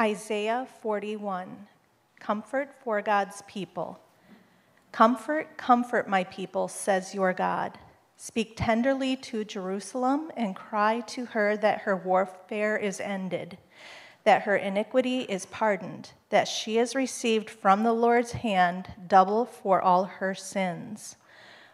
Isaiah 41 Comfort for God's people. Comfort, comfort my people, says your God. Speak tenderly to Jerusalem and cry to her that her warfare is ended, that her iniquity is pardoned, that she has received from the Lord's hand double for all her sins.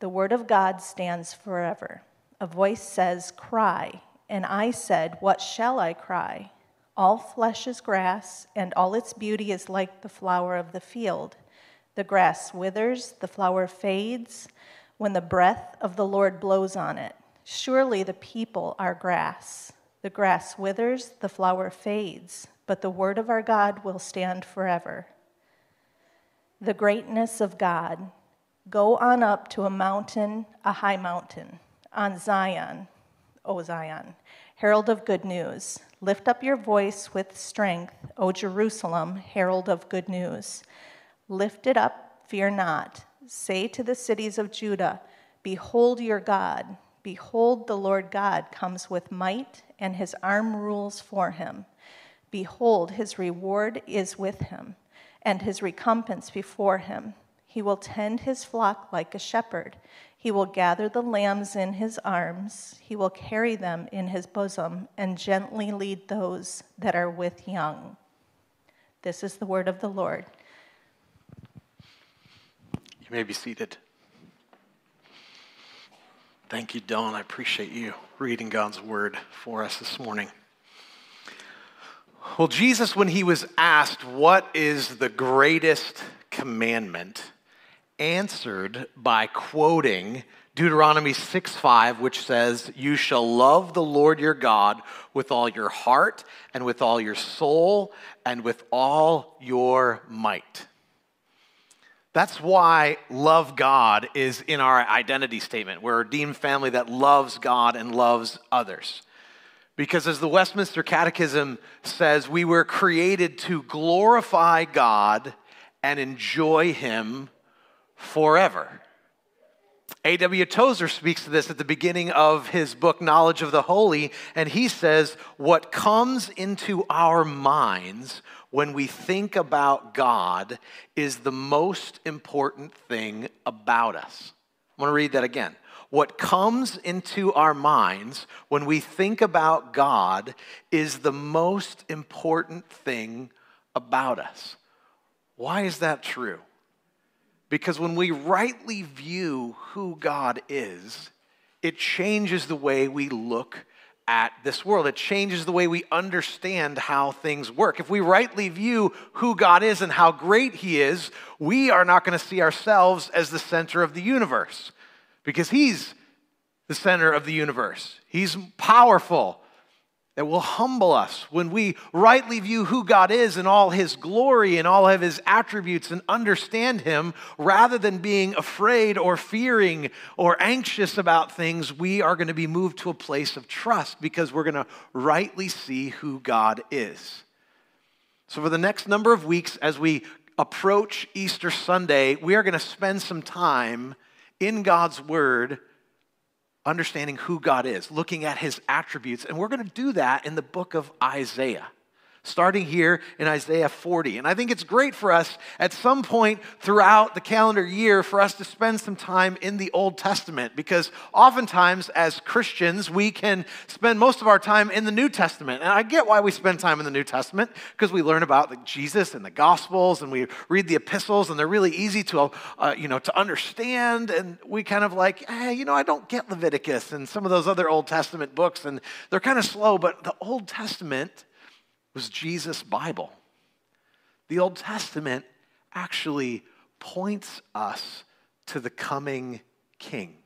The word of God stands forever. A voice says, Cry. And I said, What shall I cry? All flesh is grass, and all its beauty is like the flower of the field. The grass withers, the flower fades, when the breath of the Lord blows on it. Surely the people are grass. The grass withers, the flower fades, but the word of our God will stand forever. The greatness of God. Go on up to a mountain, a high mountain, on Zion, O Zion, herald of good news. Lift up your voice with strength, O Jerusalem, herald of good news. Lift it up, fear not. Say to the cities of Judah, Behold your God. Behold, the Lord God comes with might, and his arm rules for him. Behold, his reward is with him, and his recompense before him. He will tend his flock like a shepherd. He will gather the lambs in his arms, he will carry them in his bosom, and gently lead those that are with young. This is the word of the Lord. You may be seated. Thank you, Dawn. I appreciate you reading God's word for us this morning. Well, Jesus, when he was asked, What is the greatest commandment? Answered by quoting Deuteronomy 6 5, which says, You shall love the Lord your God with all your heart and with all your soul and with all your might. That's why love God is in our identity statement. We're a redeemed family that loves God and loves others. Because as the Westminster Catechism says, we were created to glorify God and enjoy Him forever. A.W. Tozer speaks to this at the beginning of his book, Knowledge of the Holy, and he says, What comes into our minds when we think about God is the most important thing about us. I'm going to read that again. What comes into our minds when we think about God is the most important thing about us. Why is that true? Because when we rightly view who God is, it changes the way we look at this world. It changes the way we understand how things work. If we rightly view who God is and how great He is, we are not going to see ourselves as the center of the universe because He's the center of the universe. He's powerful that will humble us when we rightly view who God is and all his glory and all of his attributes and understand him rather than being afraid or fearing or anxious about things, we are going to be moved to a place of trust because we're going to rightly see who God is. So, for the next number of weeks, as we approach Easter Sunday, we are going to spend some time in God's Word understanding who God is, looking at his attributes. And we're going to do that in the book of Isaiah starting here in Isaiah 40. And I think it's great for us at some point throughout the calendar year for us to spend some time in the Old Testament because oftentimes as Christians, we can spend most of our time in the New Testament. And I get why we spend time in the New Testament because we learn about Jesus and the Gospels and we read the epistles and they're really easy to, uh, you know, to understand. And we kind of like, hey, you know, I don't get Leviticus and some of those other Old Testament books and they're kind of slow, but the Old Testament was Jesus' Bible. The Old Testament actually points us to the coming king.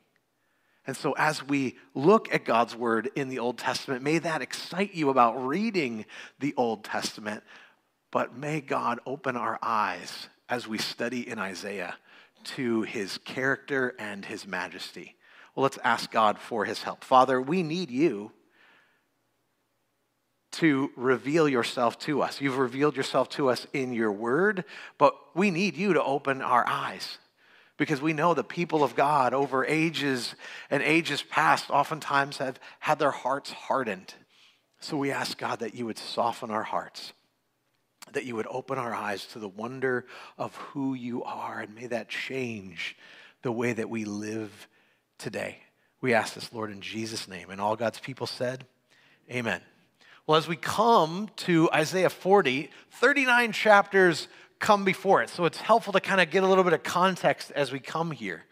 And so, as we look at God's word in the Old Testament, may that excite you about reading the Old Testament. But may God open our eyes as we study in Isaiah to his character and his majesty. Well, let's ask God for his help. Father, we need you to reveal yourself to us. You've revealed yourself to us in your word, but we need you to open our eyes because we know the people of God over ages and ages past oftentimes have had their hearts hardened. So we ask God that you would soften our hearts, that you would open our eyes to the wonder of who you are, and may that change the way that we live today. We ask this, Lord, in Jesus' name. And all God's people said, Amen. Well, as we come to Isaiah 40, 39 chapters come before it. So it's helpful to kind of get a little bit of context as we come here.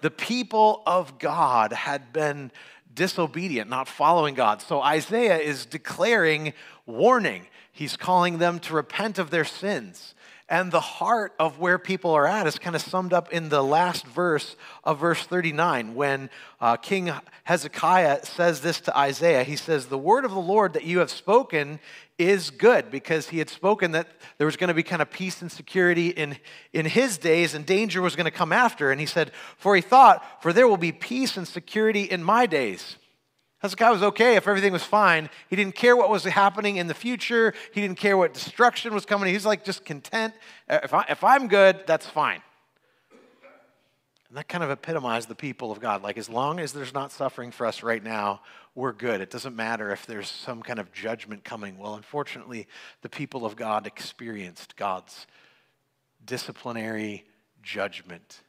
The people of God had been disobedient, not following God. So Isaiah is declaring warning. He's calling them to repent of their sins. And the heart of where people are at is kind of summed up in the last verse of verse 39 when uh, King Hezekiah says this to Isaiah. He says, The word of the Lord that you have spoken is good because he had spoken that there was going to be kind of peace and security in, in his days and danger was going to come after. And he said, For he thought, For there will be peace and security in my days. Hezekiah was okay if everything was fine. He didn't care what was happening in the future. He didn't care what destruction was coming. He's like just content. Uh, if, I, if I'm good, that's fine. And that kind of epitomized the people of God. Like, as long as there's not suffering for us right now, we're good. It doesn't matter if there's some kind of judgment coming. Well, unfortunately, the people of God experienced God's disciplinary judgment.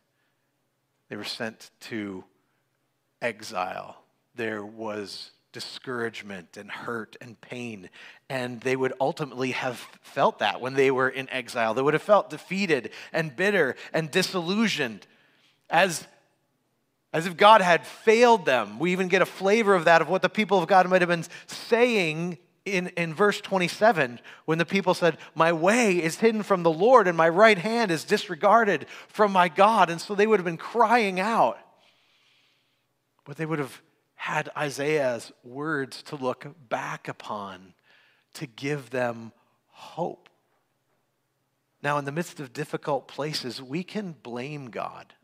They were sent to exile there was discouragement and hurt and pain. And they would ultimately have felt that when they were in exile. They would have felt defeated and bitter and disillusioned as, as if God had failed them. We even get a flavor of that, of what the people of God might have been saying in, in verse 27 when the people said, My way is hidden from the Lord and my right hand is disregarded from my God. And so they would have been crying out. But they would have had Isaiah's words to look back upon to give them hope. Now, in the midst of difficult places, we can blame God.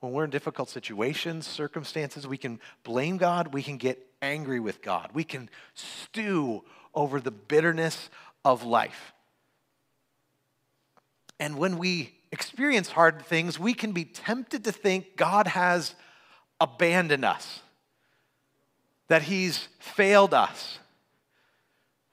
When we're in difficult situations, circumstances, we can blame God. We can get angry with God. We can stew over the bitterness of life. And when we experience hard things, we can be tempted to think God has abandoned us that he's failed us.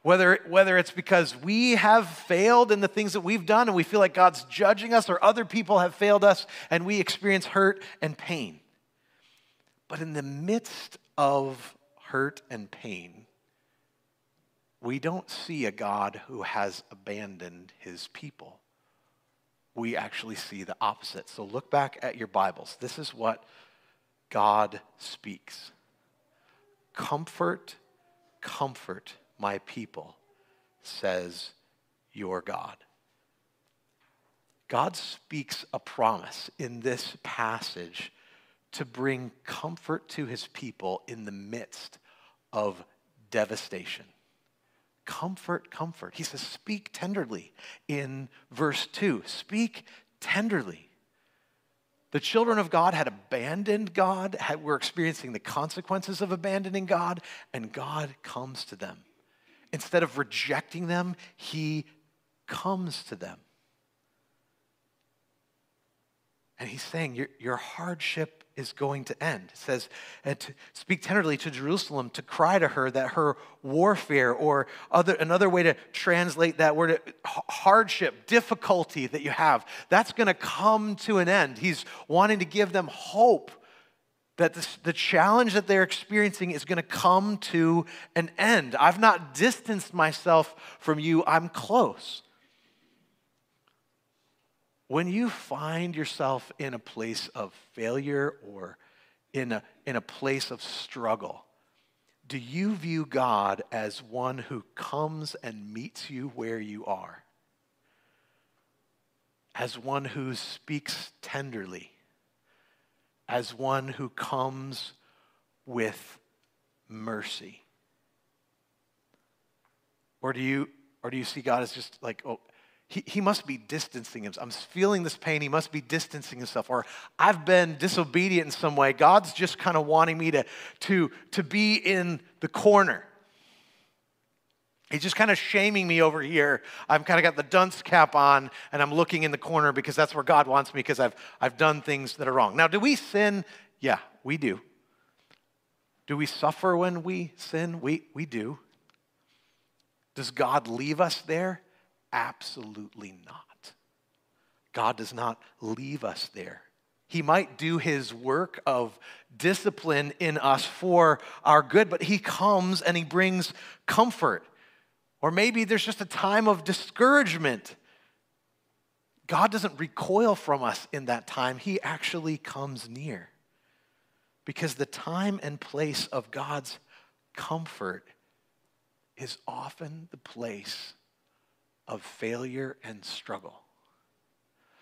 Whether, whether it's because we have failed in the things that we've done and we feel like God's judging us, or other people have failed us and we experience hurt and pain. But in the midst of hurt and pain, we don't see a God who has abandoned his people. We actually see the opposite. So look back at your Bibles. This is what God speaks. Comfort, comfort my people, says your God. God speaks a promise in this passage to bring comfort to his people in the midst of devastation. Comfort, comfort. He says, Speak tenderly in verse 2. Speak tenderly. The children of God had abandoned God, had, were experiencing the consequences of abandoning God, and God comes to them. Instead of rejecting them, He comes to them. And He's saying, Your, your hardship is going to end. It says, and to speak tenderly to Jerusalem, to cry to her that her warfare, or other, another way to translate that word, hardship, difficulty that you have, that's going to come to an end. He's wanting to give them hope that this, the challenge that they're experiencing is going to come to an end. I've not distanced myself from you, I'm close. When you find yourself in a place of failure or in a, in a place of struggle, do you view God as one who comes and meets you where you are? As one who speaks tenderly? As one who comes with mercy? Or do you Or do you see God as just like, oh, he, must be distancing himself. I'm feeling this pain. He must be distancing himself. Or I've been disobedient in some way. God's just kind of wanting me to, to, to be in the corner. He's just kind of shaming me over here. I've kind of got the dunce cap on and I'm looking in the corner because that's where God wants me because I've, I've done things that are wrong. Now, do we sin? Yeah, we do. Do we suffer when we sin? We, we do. Does God leave us there? Absolutely not. God does not leave us there. He might do his work of discipline in us for our good, but he comes and he brings comfort. Or maybe there's just a time of discouragement. God doesn't recoil from us in that time, he actually comes near. Because the time and place of God's comfort is often the place of failure and struggle.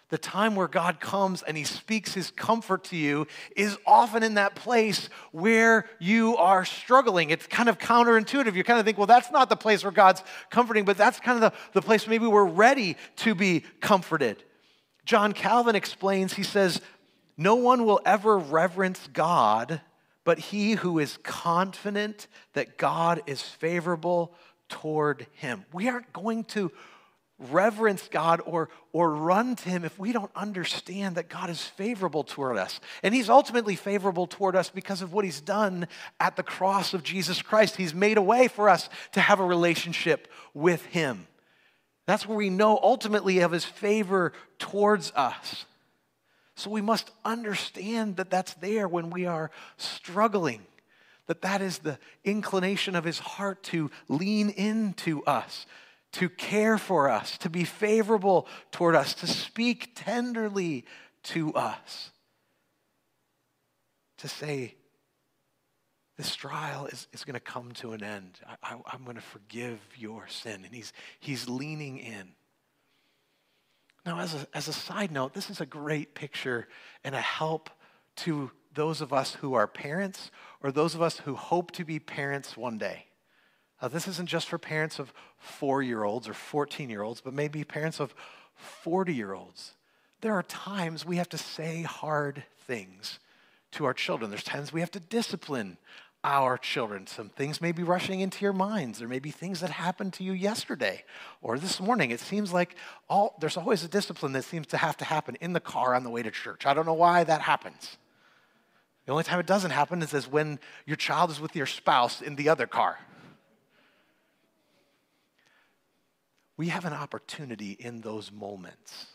The time where God comes and He speaks His comfort to you is often in that place where you are struggling. It's kind of counterintuitive. You kind of think, well, that's not the place where God's comforting, but that's kind of the, the place maybe we're ready to be comforted. John Calvin explains, he says, No one will ever reverence God but he who is confident that God is favorable toward him. We aren't going to reverence God or, or run to Him if we don't understand that God is favorable toward us. And He's ultimately favorable toward us because of what He's done at the cross of Jesus Christ. He's made a way for us to have a relationship with Him. That's where we know ultimately of His favor towards us. So we must understand that that's there when we are struggling, that that is the inclination of his heart to lean into us, to care for us, to be favorable toward us, to speak tenderly to us, to say, this trial is, is going to come to an end. I, am going to forgive your sin. And he's, he's leaning in. Now, as a, as a side note, this is a great picture and a help to those of us who are parents or those of us who hope to be parents one day. Uh, this isn't just for parents of four year olds or 14 year olds, but maybe parents of 40 year olds. There are times we have to say hard things to our children. There's times we have to discipline our children. Some things may be rushing into your minds. There may be things that happened to you yesterday or this morning. It seems like all, there's always a discipline that seems to have to happen in the car on the way to church. I don't know why that happens. The only time it doesn't happen is, is when your child is with your spouse in the other car. We have an opportunity in those moments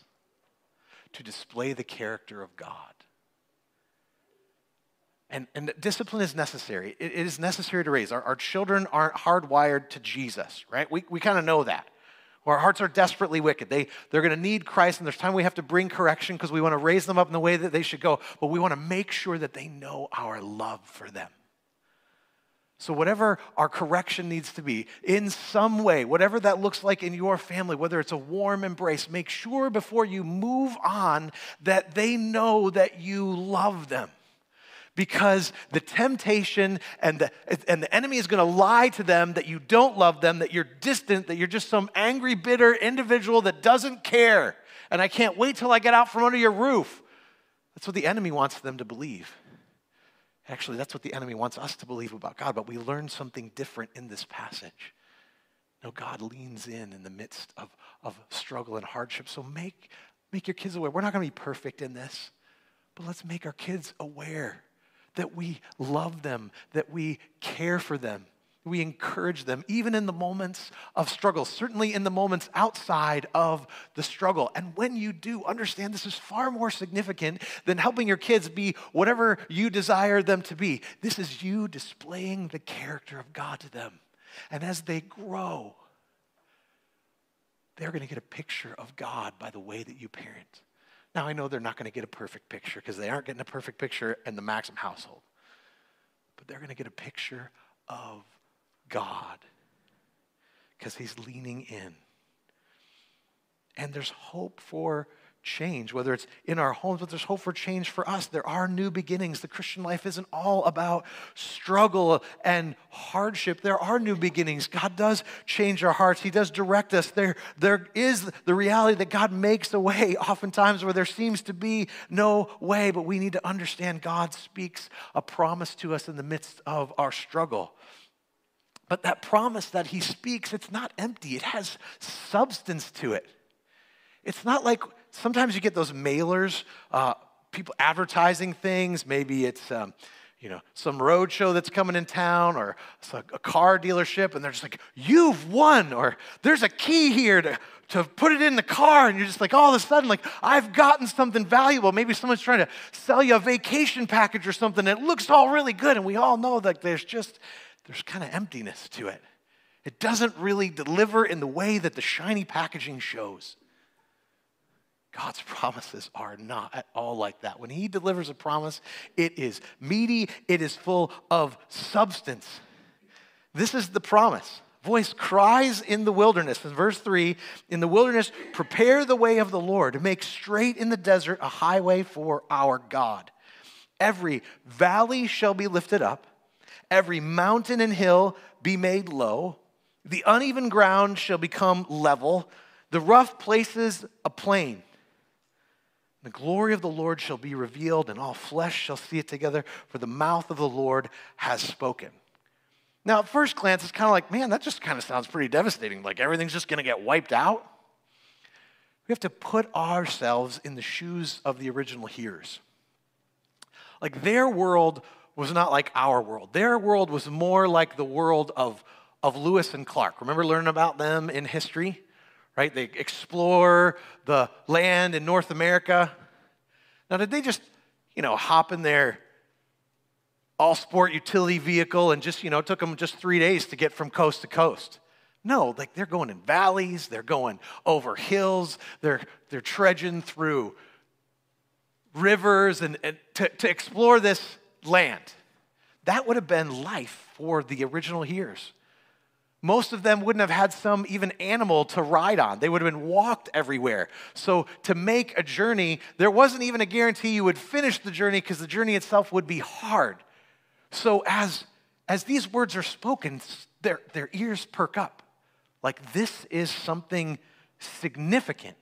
to display the character of God. And, and discipline is necessary. It, it is necessary to raise. Our, our children aren't hardwired to Jesus, right? We, we kind of know that. Our hearts are desperately wicked. They, they're going to need Christ, and there's time we have to bring correction because we want to raise them up in the way that they should go, but we want to make sure that they know our love for them. So, whatever our correction needs to be, in some way, whatever that looks like in your family, whether it's a warm embrace, make sure before you move on that they know that you love them because the temptation and the, and the enemy is to lie to them that you don't love them, that you're distant, that you're just some angry, bitter individual that doesn't care. And I can't wait till I get out from under your roof. That's what the enemy wants them to believe. Actually, that's what the enemy wants us to believe about God, but we learn something different in this passage. No, God leans in in the midst of, of struggle and hardship. So make, make your kids aware. We're not going to be perfect in this, but let's make our kids aware that we love them, that we care for them, we encourage them, even in the moments of struggle, certainly in the moments outside of the struggle. And when you do, understand this is far more significant than helping your kids be whatever you desire them to be. This is you displaying the character of God to them. And as they grow, they're going to get a picture of God by the way that you parent. Now, I know they're not going to get a perfect picture because they aren't getting a perfect picture in the Maxim household, but they're going to get a picture of God because He's leaning in. And there's hope for change, whether it's in our homes, but there's hope for change for us. There are new beginnings. The Christian life isn't all about struggle and hardship. There are new beginnings. God does change our hearts, He does direct us. There, there is the reality that God makes a way, oftentimes where there seems to be no way, but we need to understand God speaks a promise to us in the midst of our struggle. But that promise that he speaks, it's not empty. It has substance to it. It's not like sometimes you get those mailers, uh, people advertising things. Maybe it's, um, you know, some road show that's coming in town or a, a car dealership, and they're just like, you've won, or there's a key here to, to put it in the car, and you're just like, all of a sudden, like, I've gotten something valuable. Maybe someone's trying to sell you a vacation package or something, and it looks all really good, and we all know that there's just there's kind of emptiness to it. It doesn't really deliver in the way that the shiny packaging shows. God's promises are not at all like that. When He delivers a promise, it is meaty, it is full of substance. This is the promise. Voice cries in the wilderness. In verse 3, in the wilderness, prepare the way of the Lord, make straight in the desert a highway for our God. Every valley shall be lifted up every mountain and hill be made low, the uneven ground shall become level, the rough places a plain. The glory of the Lord shall be revealed, and all flesh shall see it together, for the mouth of the Lord has spoken. Now, at first glance, it's kind of like, man, that just kind of sounds pretty devastating. Like everything's just going to get wiped out. We have to put ourselves in the shoes of the original hearers. Like their world was not like our world. Their world was more like the world of, of Lewis and Clark. Remember learning about them in history? Right? They explore the land in North America. Now, did they just, you know, hop in their all sport utility vehicle and just, you know, took them just three days to get from coast to coast? No, like they're going in valleys, they're going over hills, they're, they're trudging through rivers and, and to, to explore this land. That would have been life for the original hearers. Most of them wouldn't have had some even animal to ride on. They would have been walked everywhere. So, to make a journey, there wasn't even a guarantee you would finish the journey because the journey itself would be hard. So, as, as these words are spoken, their, their ears perk up. Like, this is something significant.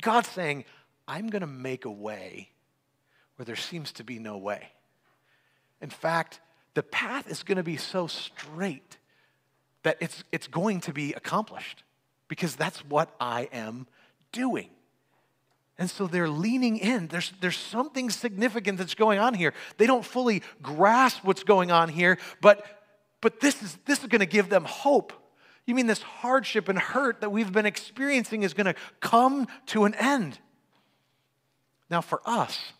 God's saying, I'm going to make a way where there seems to be no way. In fact, the path is going to be so straight that it's, it's going to be accomplished because that's what I am doing. And so they're leaning in. There's, there's something significant that's going on here. They don't fully grasp what's going on here, but, but this is, this is going to give them hope. You mean this hardship and hurt that we've been experiencing is going to come to an end? Now, for us,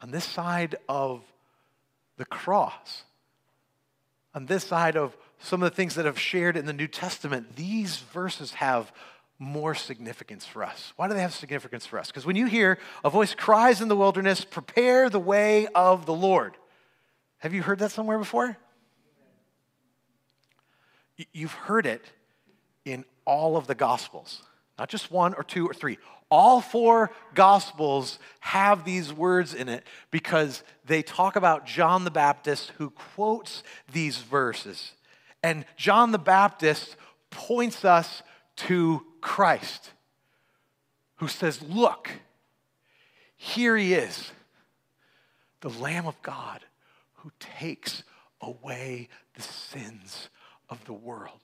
on this side of the cross. On this side of some of the things that I've shared in the New Testament, these verses have more significance for us. Why do they have significance for us? Because when you hear a voice cries in the wilderness, prepare the way of the Lord. Have you heard that somewhere before? You've heard it in all of the Gospels, not just one or two or three. All four Gospels have these words in it because they talk about John the Baptist who quotes these verses. And John the Baptist points us to Christ, who says, Look, here he is, the Lamb of God who takes away the sins of the world.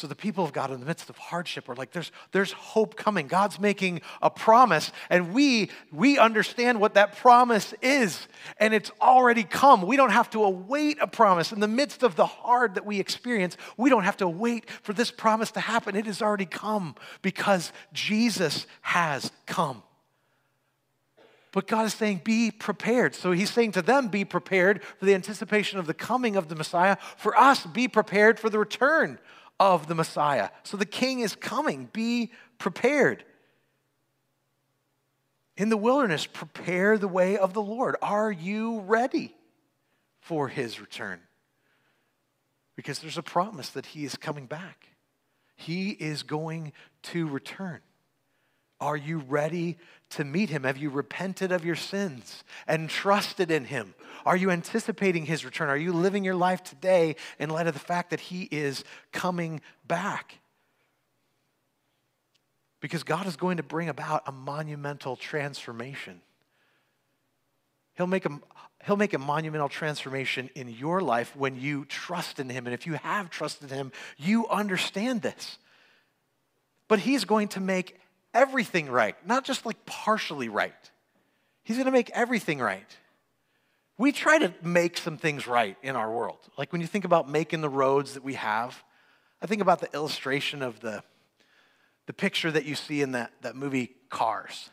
So the people of God in the midst of hardship are like, there's, there's hope coming. God's making a promise, and we, we understand what that promise is, and it's already come. We don't have to await a promise. In the midst of the hard that we experience, we don't have to wait for this promise to happen. It has already come because Jesus has come. But God is saying, be prepared. So He's saying to them, be prepared for the anticipation of the coming of the Messiah. For us, be prepared for the return of the Messiah. So the king is coming. Be prepared. In the wilderness, prepare the way of the Lord. Are you ready for his return? Because there's a promise that he is coming back. He is going to return. Are you ready to meet him? Have you repented of your sins and trusted in him? Are you anticipating his return? Are you living your life today in light of the fact that he is coming back? Because God is going to bring about a monumental transformation. He'll make a, he'll make a monumental transformation in your life when you trust in Him. And if you have trusted Him, you understand this. But He's going to make everything right, not just like partially right. He's going to make everything right. We try to make some things right in our world. Like when you think about making the roads that we have, I think about the illustration of the, the picture that you see in that, that movie Cars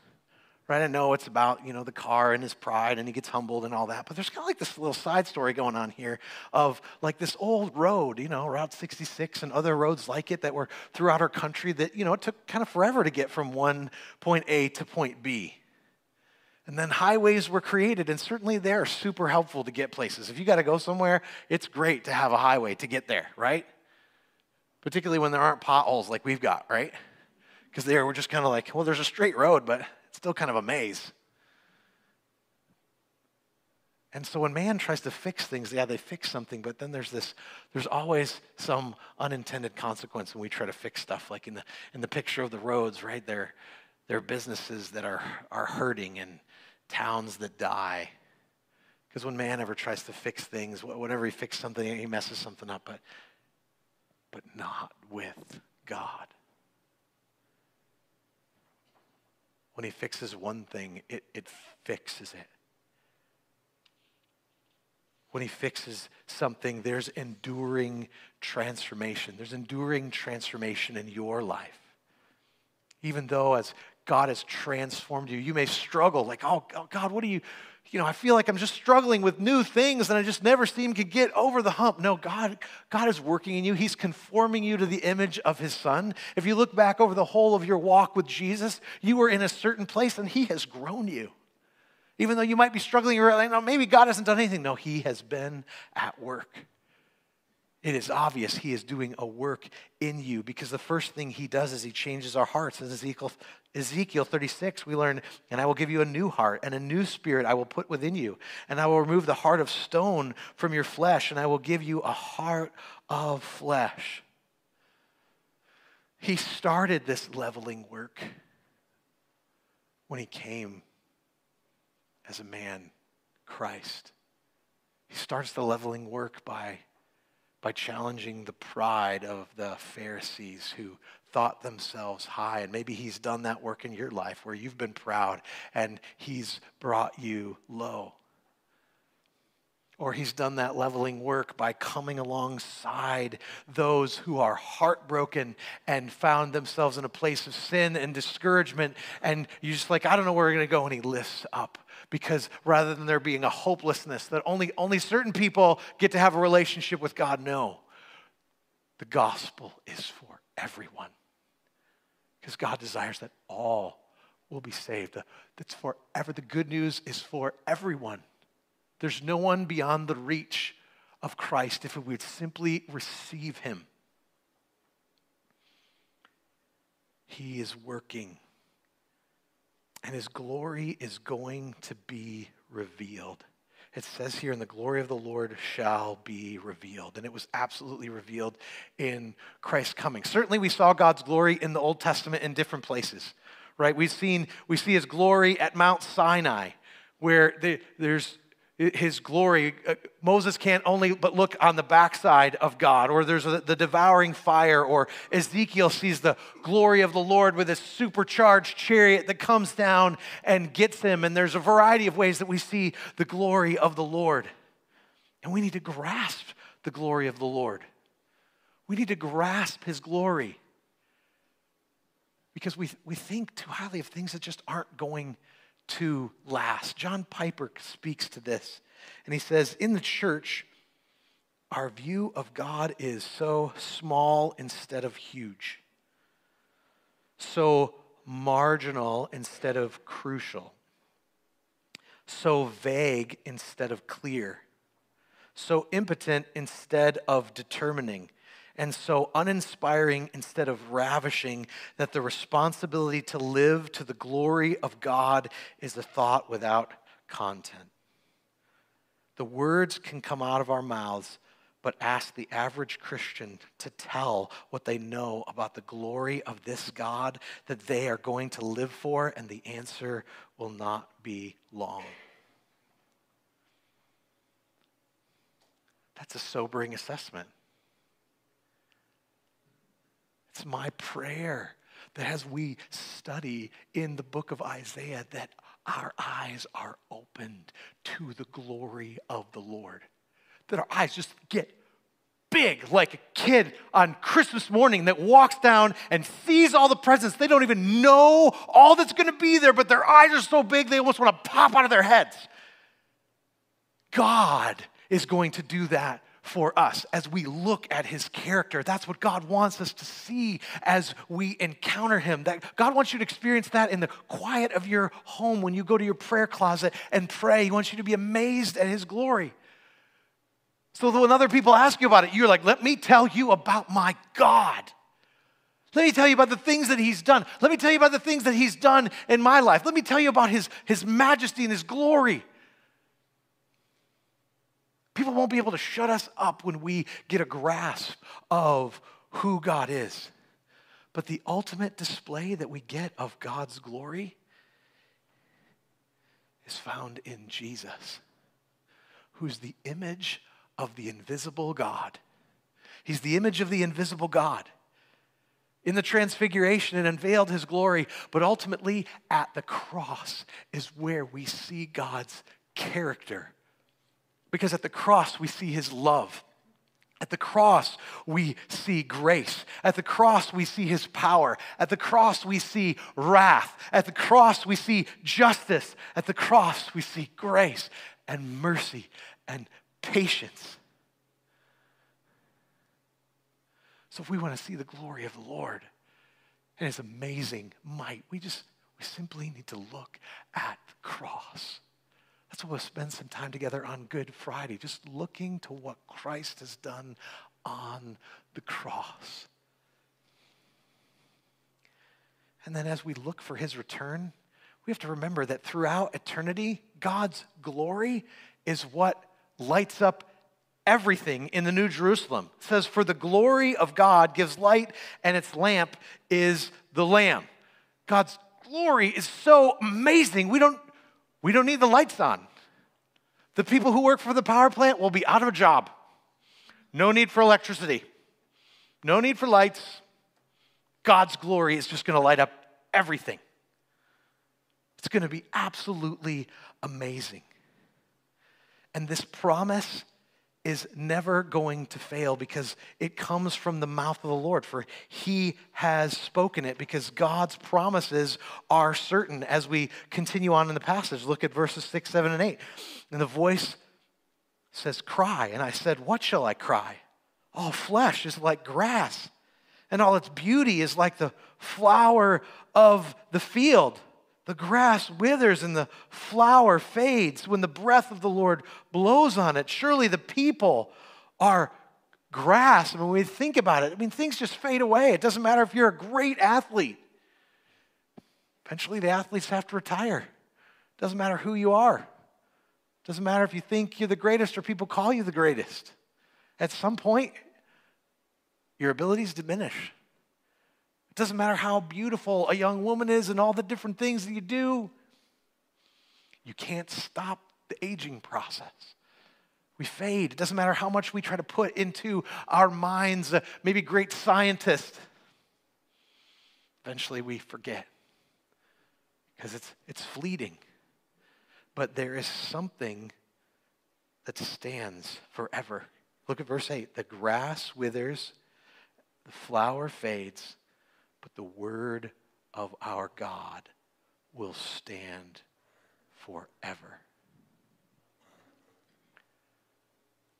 right? I know it's about, you know, the car and his pride and he gets humbled and all that. But there's kind of like this little side story going on here of like this old road, you know, Route 66 and other roads like it that were throughout our country that, you know, it took kind of forever to get from one point A to point B. And then highways were created, and certainly they're super helpful to get places. If you got to go somewhere, it's great to have a highway to get there, right? Particularly when there aren't potholes like we've got, right? Because there we're just kind of like, well, there's a straight road, but it's still kind of a maze. And so when man tries to fix things, yeah, they fix something, but then there's this, there's always some unintended consequence when we try to fix stuff. Like in the in the picture of the roads, right? There, there are businesses that are are hurting and towns that die. Because when man ever tries to fix things, whatever he fixes something, he messes something up, but but not with God. when he fixes one thing, it, it fixes it. When he fixes something, there's enduring transformation. There's enduring transformation in your life. Even though as God has transformed you, you may struggle like, oh, oh God, what are you, you know, I feel like I'm just struggling with new things and I just never seem to get over the hump. No, God, God is working in you. He's conforming you to the image of his son. If you look back over the whole of your walk with Jesus, you were in a certain place and he has grown you. Even though you might be struggling, you're like, no, maybe God hasn't done anything. No, he has been at work. It is obvious he is doing a work in you because the first thing he does is he changes our hearts. As Ezekiel, Ezekiel 36, we learn, and I will give you a new heart and a new spirit I will put within you. And I will remove the heart of stone from your flesh, and I will give you a heart of flesh. He started this leveling work when he came as a man, Christ. He starts the leveling work by by challenging the pride of the Pharisees who thought themselves high. And maybe he's done that work in your life where you've been proud and he's brought you low. Or he's done that leveling work by coming alongside those who are heartbroken and found themselves in a place of sin and discouragement. And you're just like, I don't know where we're going to go. And he lifts up because rather than there being a hopelessness that only, only certain people get to have a relationship with God, no. The gospel is for everyone because God desires that all will be saved. That's forever. The good news is for everyone. There's no one beyond the reach of Christ if we would simply receive him. He is working, and his glory is going to be revealed. It says here, and the glory of the Lord shall be revealed. And it was absolutely revealed in Christ's coming. Certainly, we saw God's glory in the Old Testament in different places, right? We've seen, we see his glory at Mount Sinai, where the, there's his glory. Uh, Moses can't only but look on the backside of God, or there's a, the devouring fire, or Ezekiel sees the glory of the Lord with his supercharged chariot that comes down and gets him. And there's a variety of ways that we see the glory of the Lord. And we need to grasp the glory of the Lord. We need to grasp his glory because we, we think too highly of things that just aren't going to last. John Piper speaks to this, and he says, In the church, our view of God is so small instead of huge, so marginal instead of crucial, so vague instead of clear, so impotent instead of determining, and so uninspiring instead of ravishing that the responsibility to live to the glory of God is a thought without content. The words can come out of our mouths, but ask the average Christian to tell what they know about the glory of this God that they are going to live for, and the answer will not be long. That's a sobering assessment. It's my prayer that as we study in the book of Isaiah that our eyes are opened to the glory of the Lord. That our eyes just get big like a kid on Christmas morning that walks down and sees all the presents. They don't even know all that's going to be there, but their eyes are so big they almost want to pop out of their heads. God is going to do that for us as we look at his character. That's what God wants us to see as we encounter him. That God wants you to experience that in the quiet of your home when you go to your prayer closet and pray. He wants you to be amazed at his glory. So that when other people ask you about it, you're like, let me tell you about my God. Let me tell you about the things that he's done. Let me tell you about the things that he's done in my life. Let me tell you about his, his majesty and his glory. People won't be able to shut us up when we get a grasp of who God is. But the ultimate display that we get of God's glory is found in Jesus, who's the image of the invisible God. He's the image of the invisible God. In the transfiguration, it unveiled his glory, but ultimately at the cross is where we see God's character because at the cross, we see his love. At the cross, we see grace. At the cross, we see his power. At the cross, we see wrath. At the cross, we see justice. At the cross, we see grace and mercy and patience. So, if we want to see the glory of the Lord and his amazing might, we just, we simply need to look at the cross. That's why we'll spend some time together on Good Friday, just looking to what Christ has done on the cross. And then as we look for his return, we have to remember that throughout eternity, God's glory is what lights up everything in the New Jerusalem. It says, For the glory of God gives light, and its lamp is the Lamb. God's glory is so amazing. We don't we don't need the lights on. The people who work for the power plant will be out of a job. No need for electricity. No need for lights. God's glory is just going to light up everything. It's going to be absolutely amazing. And this promise is never going to fail because it comes from the mouth of the Lord, for he has spoken it, because God's promises are certain. As we continue on in the passage, look at verses 6, 7, and 8. And the voice says, Cry. And I said, What shall I cry? All flesh is like grass, and all its beauty is like the flower of the field. The grass withers and the flower fades when the breath of the Lord blows on it. Surely the people are grass. I mean, when we think about it, I mean, things just fade away. It doesn't matter if you're a great athlete. Eventually, the athletes have to retire. It doesn't matter who you are. It doesn't matter if you think you're the greatest or people call you the greatest. At some point, your abilities diminish doesn't matter how beautiful a young woman is and all the different things that you do, you can't stop the aging process. We fade. It doesn't matter how much we try to put into our minds, uh, maybe great scientists. Eventually we forget because it's, it's fleeting. But there is something that stands forever. Look at verse 8 the grass withers, the flower fades, but the word of our God will stand forever.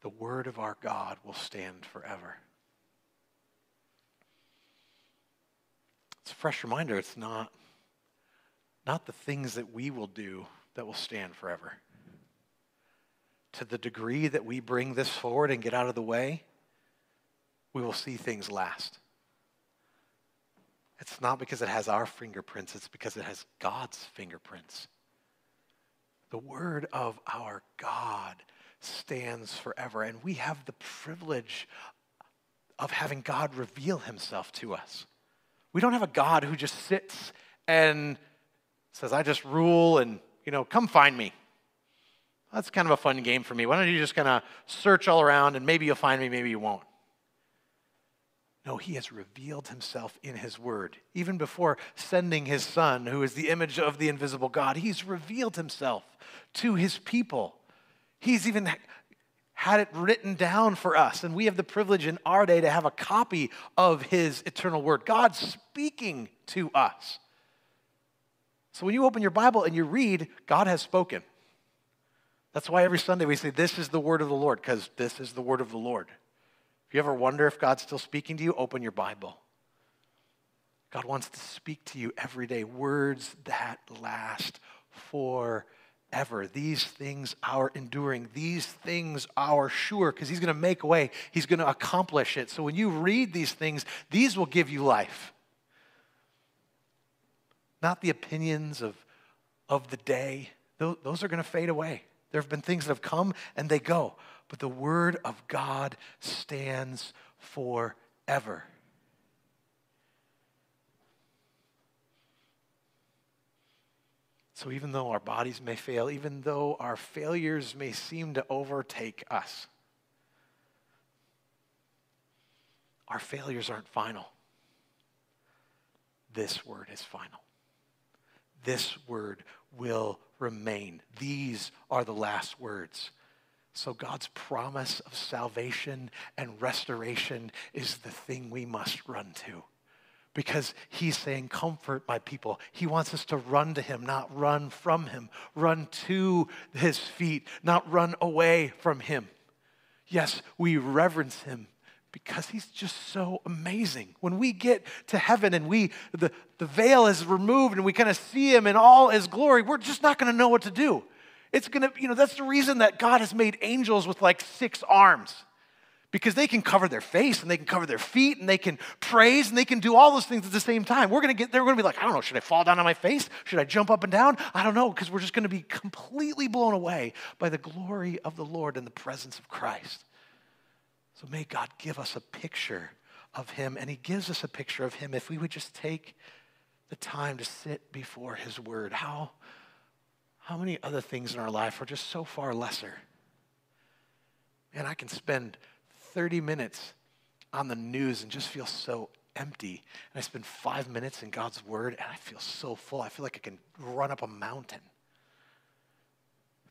The word of our God will stand forever. It's a fresh reminder it's not, not the things that we will do that will stand forever. To the degree that we bring this forward and get out of the way, we will see things last. It's not because it has our fingerprints, it's because it has God's fingerprints. The word of our God stands forever, and we have the privilege of having God reveal himself to us. We don't have a God who just sits and says, I just rule and, you know, come find me. That's kind of a fun game for me. Why don't you just kind of search all around and maybe you'll find me, maybe you won't. No, he has revealed himself in his word. Even before sending his son, who is the image of the invisible God, he's revealed himself to his people. He's even had it written down for us, and we have the privilege in our day to have a copy of his eternal word. God speaking to us. So when you open your Bible and you read, God has spoken. That's why every Sunday we say, This is the word of the Lord, because this is the word of the Lord. If you ever wonder if God's still speaking to you, open your Bible. God wants to speak to you every day, words that last forever. These things are enduring. These things are sure because He's going to make a way. He's going to accomplish it. So when you read these things, these will give you life. Not the opinions of, of the day, those, those are going to fade away. There have been things that have come and they go but the word of God stands forever. So, even though our bodies may fail, even though our failures may seem to overtake us, our failures aren't final. This word is final. This word will remain. These are the last words. So, God's promise of salvation and restoration is the thing we must run to because he's saying, Comfort my people. He wants us to run to him, not run from him, run to his feet, not run away from him. Yes, we reverence him because he's just so amazing. When we get to heaven and we the, the veil is removed and we kind of see him in all his glory, we're just not going to know what to do. It's to, you know, that's the reason that God has made angels with like six arms. Because they can cover their face and they can cover their feet and they can praise and they can do all those things at the same time. We're going to get there, we're going to be like, I don't know, should I fall down on my face? Should I jump up and down? I don't know, because we're just going to be completely blown away by the glory of the Lord and the presence of Christ. So may God give us a picture of Him, and He gives us a picture of Him if we would just take the time to sit before His Word. How how many other things in our life are just so far lesser? And I can spend 30 minutes on the news and just feel so empty. And I spend five minutes in God's Word and I feel so full. I feel like I can run up a mountain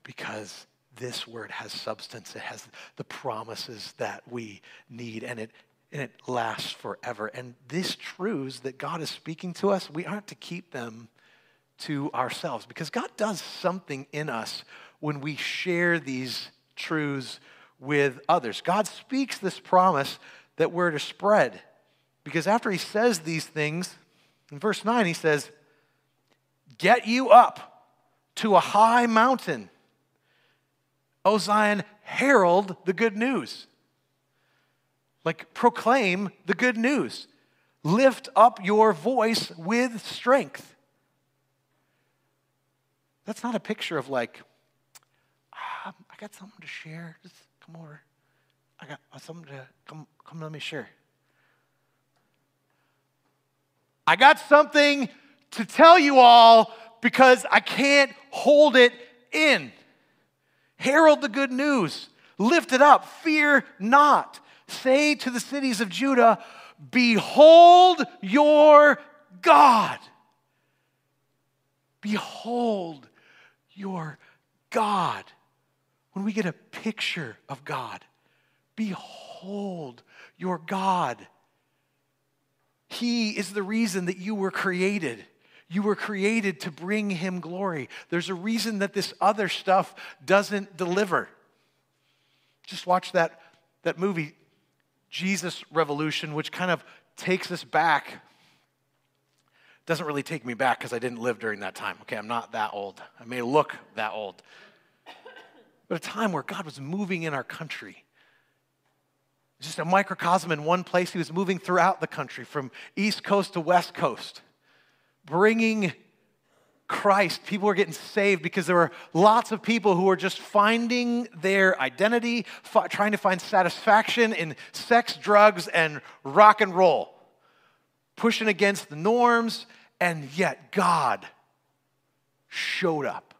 because this Word has substance. It has the promises that we need and it, and it lasts forever. And these truths that God is speaking to us, we aren't to keep them to ourselves because God does something in us when we share these truths with others. God speaks this promise that we're to spread because after he says these things, in verse 9, he says, Get you up to a high mountain. O Zion, herald the good news. Like proclaim the good news. Lift up your voice with strength. That's not a picture of like, ah, I got something to share. Just come over. I got something to come, come let me share. I got something to tell you all because I can't hold it in. Herald the good news. Lift it up. Fear not. Say to the cities of Judah, Behold your God. Behold your God. When we get a picture of God, behold your God. He is the reason that you were created. You were created to bring him glory. There's a reason that this other stuff doesn't deliver. Just watch that, that movie, Jesus Revolution, which kind of takes us back doesn't really take me back because I didn't live during that time. Okay, I'm not that old. I may look that old. But a time where God was moving in our country. just a microcosm in one place. He was moving throughout the country from east coast to west coast, bringing Christ. People were getting saved because there were lots of people who were just finding their identity, trying to find satisfaction in sex, drugs, and rock and roll, pushing against the norms, and yet God showed up.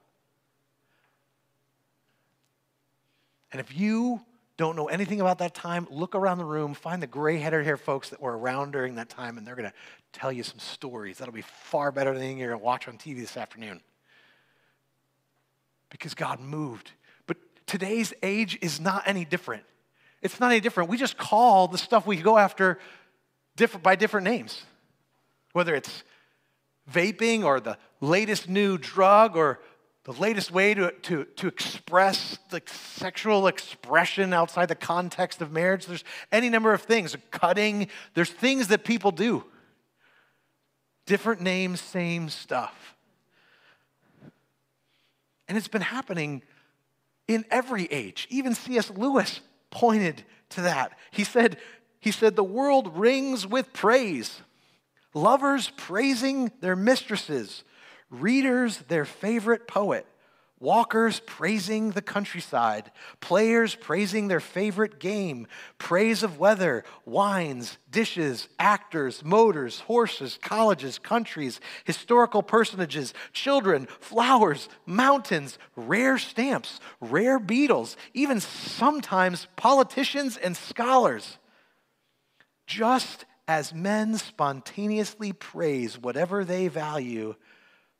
And if you don't know anything about that time, look around the room, find the gray headed hair folks that were around during that time, and they're going to tell you some stories. That'll be far better than anything you're going to watch on TV this afternoon. Because God moved. But today's age is not any different. It's not any different. We just call the stuff we go after by different names, whether it's vaping or the latest new drug or the latest way to, to, to express the sexual expression outside the context of marriage. There's any number of things, cutting, there's things that people do. Different names, same stuff. And it's been happening in every age. Even C.S. Lewis pointed to that. He said, he said, the world rings with praise. Lovers praising their mistresses, readers their favorite poet, walkers praising the countryside, players praising their favorite game, praise of weather, wines, dishes, actors, motors, horses, colleges, countries, historical personages, children, flowers, mountains, rare stamps, rare beetles, even sometimes politicians and scholars. Just as men spontaneously praise whatever they value,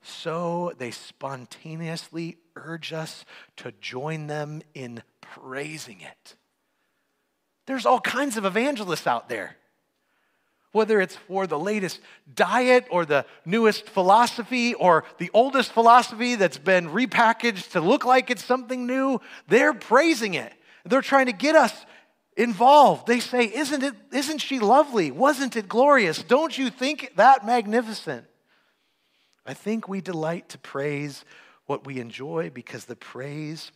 so they spontaneously urge us to join them in praising it. There's all kinds of evangelists out there. Whether it's for the latest diet or the newest philosophy or the oldest philosophy that's been repackaged to look like it's something new, they're praising it. They're trying to get us involved. They say, Isn't, it, isn't she lovely? Wasn't it glorious? Don't you think that magnificent? I think we delight to praise what we enjoy because the praise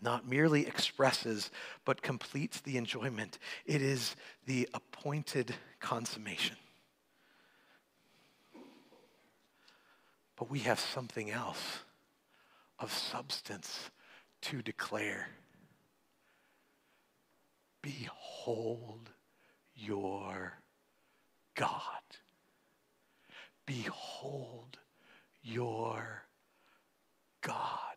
not merely expresses but completes the enjoyment. It is the appointed consummation. But we have something else of substance to declare. Behold your God. Behold your God.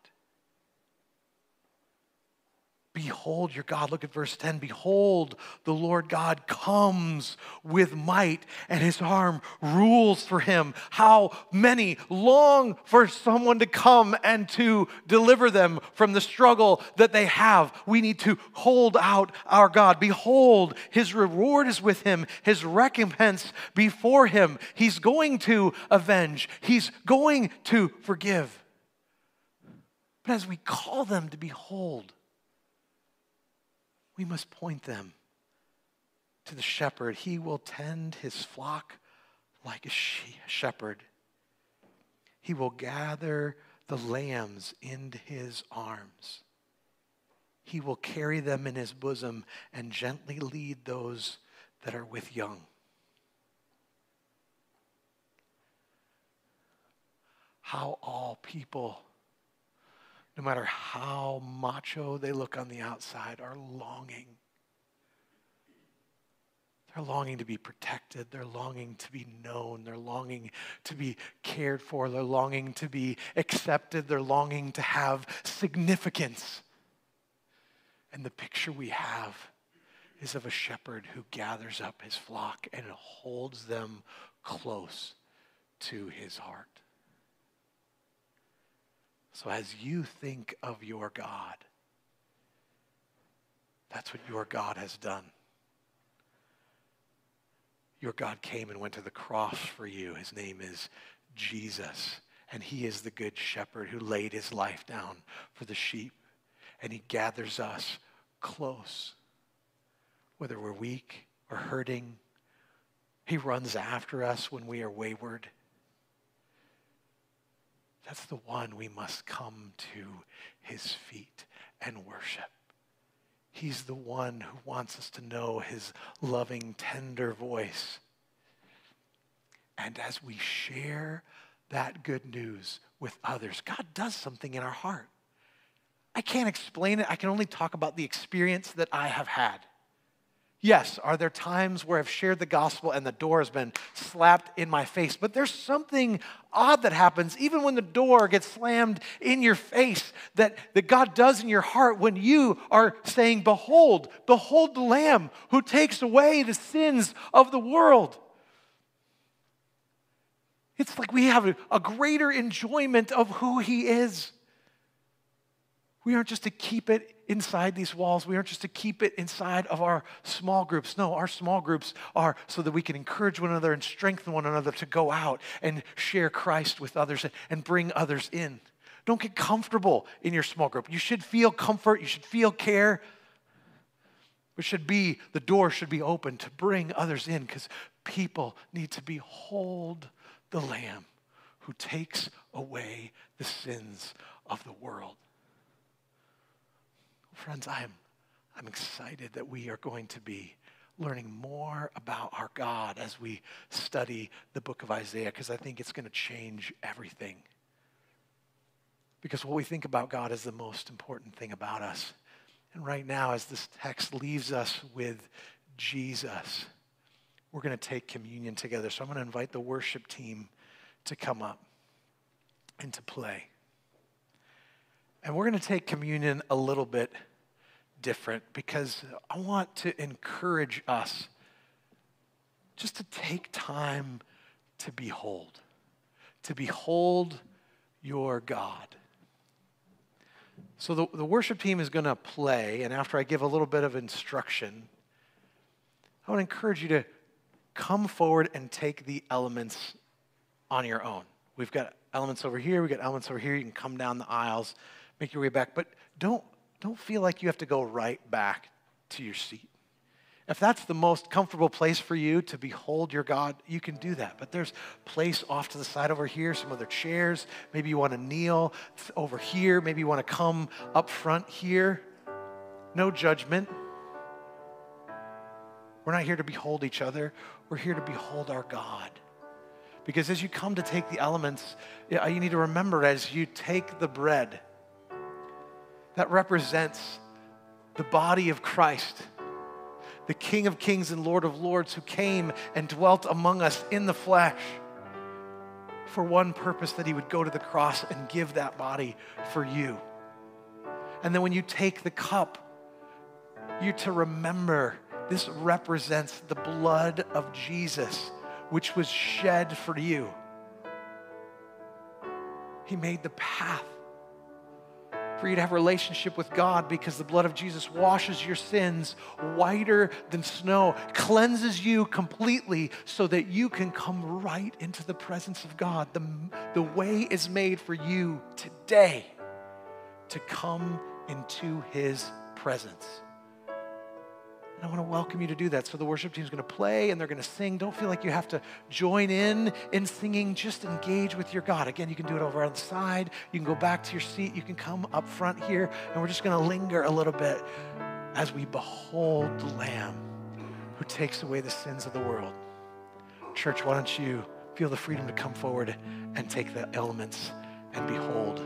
Behold your God. Look at verse 10. Behold, the Lord God comes with might, and his arm rules for him. How many long for someone to come and to deliver them from the struggle that they have. We need to hold out our God. Behold, his reward is with him, his recompense before him. He's going to avenge, he's going to forgive. But as we call them to behold, we must point them to the shepherd. He will tend his flock like a shepherd. He will gather the lambs into his arms. He will carry them in his bosom and gently lead those that are with young. How all people no matter how macho they look on the outside, are longing. They're longing to be protected. They're longing to be known. They're longing to be cared for. They're longing to be accepted. They're longing to have significance. And the picture we have is of a shepherd who gathers up his flock and holds them close to his heart. So as you think of your God, that's what your God has done. Your God came and went to the cross for you. His name is Jesus. And he is the good shepherd who laid his life down for the sheep. And he gathers us close, whether we're weak or hurting. He runs after us when we are wayward. That's the one we must come to his feet and worship. He's the one who wants us to know his loving, tender voice. And as we share that good news with others, God does something in our heart. I can't explain it. I can only talk about the experience that I have had. Yes, are there times where I've shared the gospel and the door has been slapped in my face? But there's something odd that happens even when the door gets slammed in your face that, that God does in your heart when you are saying, Behold, behold the Lamb who takes away the sins of the world. It's like we have a, a greater enjoyment of who He is. We aren't just to keep it inside these walls. We aren't just to keep it inside of our small groups. No, our small groups are so that we can encourage one another and strengthen one another to go out and share Christ with others and bring others in. Don't get comfortable in your small group. You should feel comfort, you should feel care. It should be, the door should be open to bring others in because people need to behold the Lamb who takes away the sins of the world. Friends, I'm, I'm excited that we are going to be learning more about our God as we study the book of Isaiah because I think it's going to change everything. Because what we think about God is the most important thing about us. And right now, as this text leaves us with Jesus, we're going to take communion together. So I'm going to invite the worship team to come up and to play. And we're going to take communion a little bit different because I want to encourage us just to take time to behold, to behold your God. So the, the worship team is going to play, and after I give a little bit of instruction, I want to encourage you to come forward and take the elements on your own. We've got elements over here, we've got elements over here. You can come down the aisles, make your way back, but don't don't feel like you have to go right back to your seat. If that's the most comfortable place for you to behold your God, you can do that. But there's place off to the side over here, some other chairs. Maybe you want to kneel over here. Maybe you want to come up front here. No judgment. We're not here to behold each other. We're here to behold our God. Because as you come to take the elements, you need to remember as you take the bread, that represents the body of Christ, the King of Kings and Lord of Lords who came and dwelt among us in the flesh for one purpose that he would go to the cross and give that body for you. And then when you take the cup, you're to remember this represents the blood of Jesus, which was shed for you. He made the path for you to have a relationship with God because the blood of Jesus washes your sins whiter than snow, cleanses you completely so that you can come right into the presence of God. The, the way is made for you today to come into his presence. And I want to welcome you to do that. So the worship team is going to play and they're going to sing. Don't feel like you have to join in in singing. Just engage with your God. Again, you can do it over on the side. You can go back to your seat. You can come up front here. And we're just going to linger a little bit as we behold the Lamb who takes away the sins of the world. Church, why don't you feel the freedom to come forward and take the elements and behold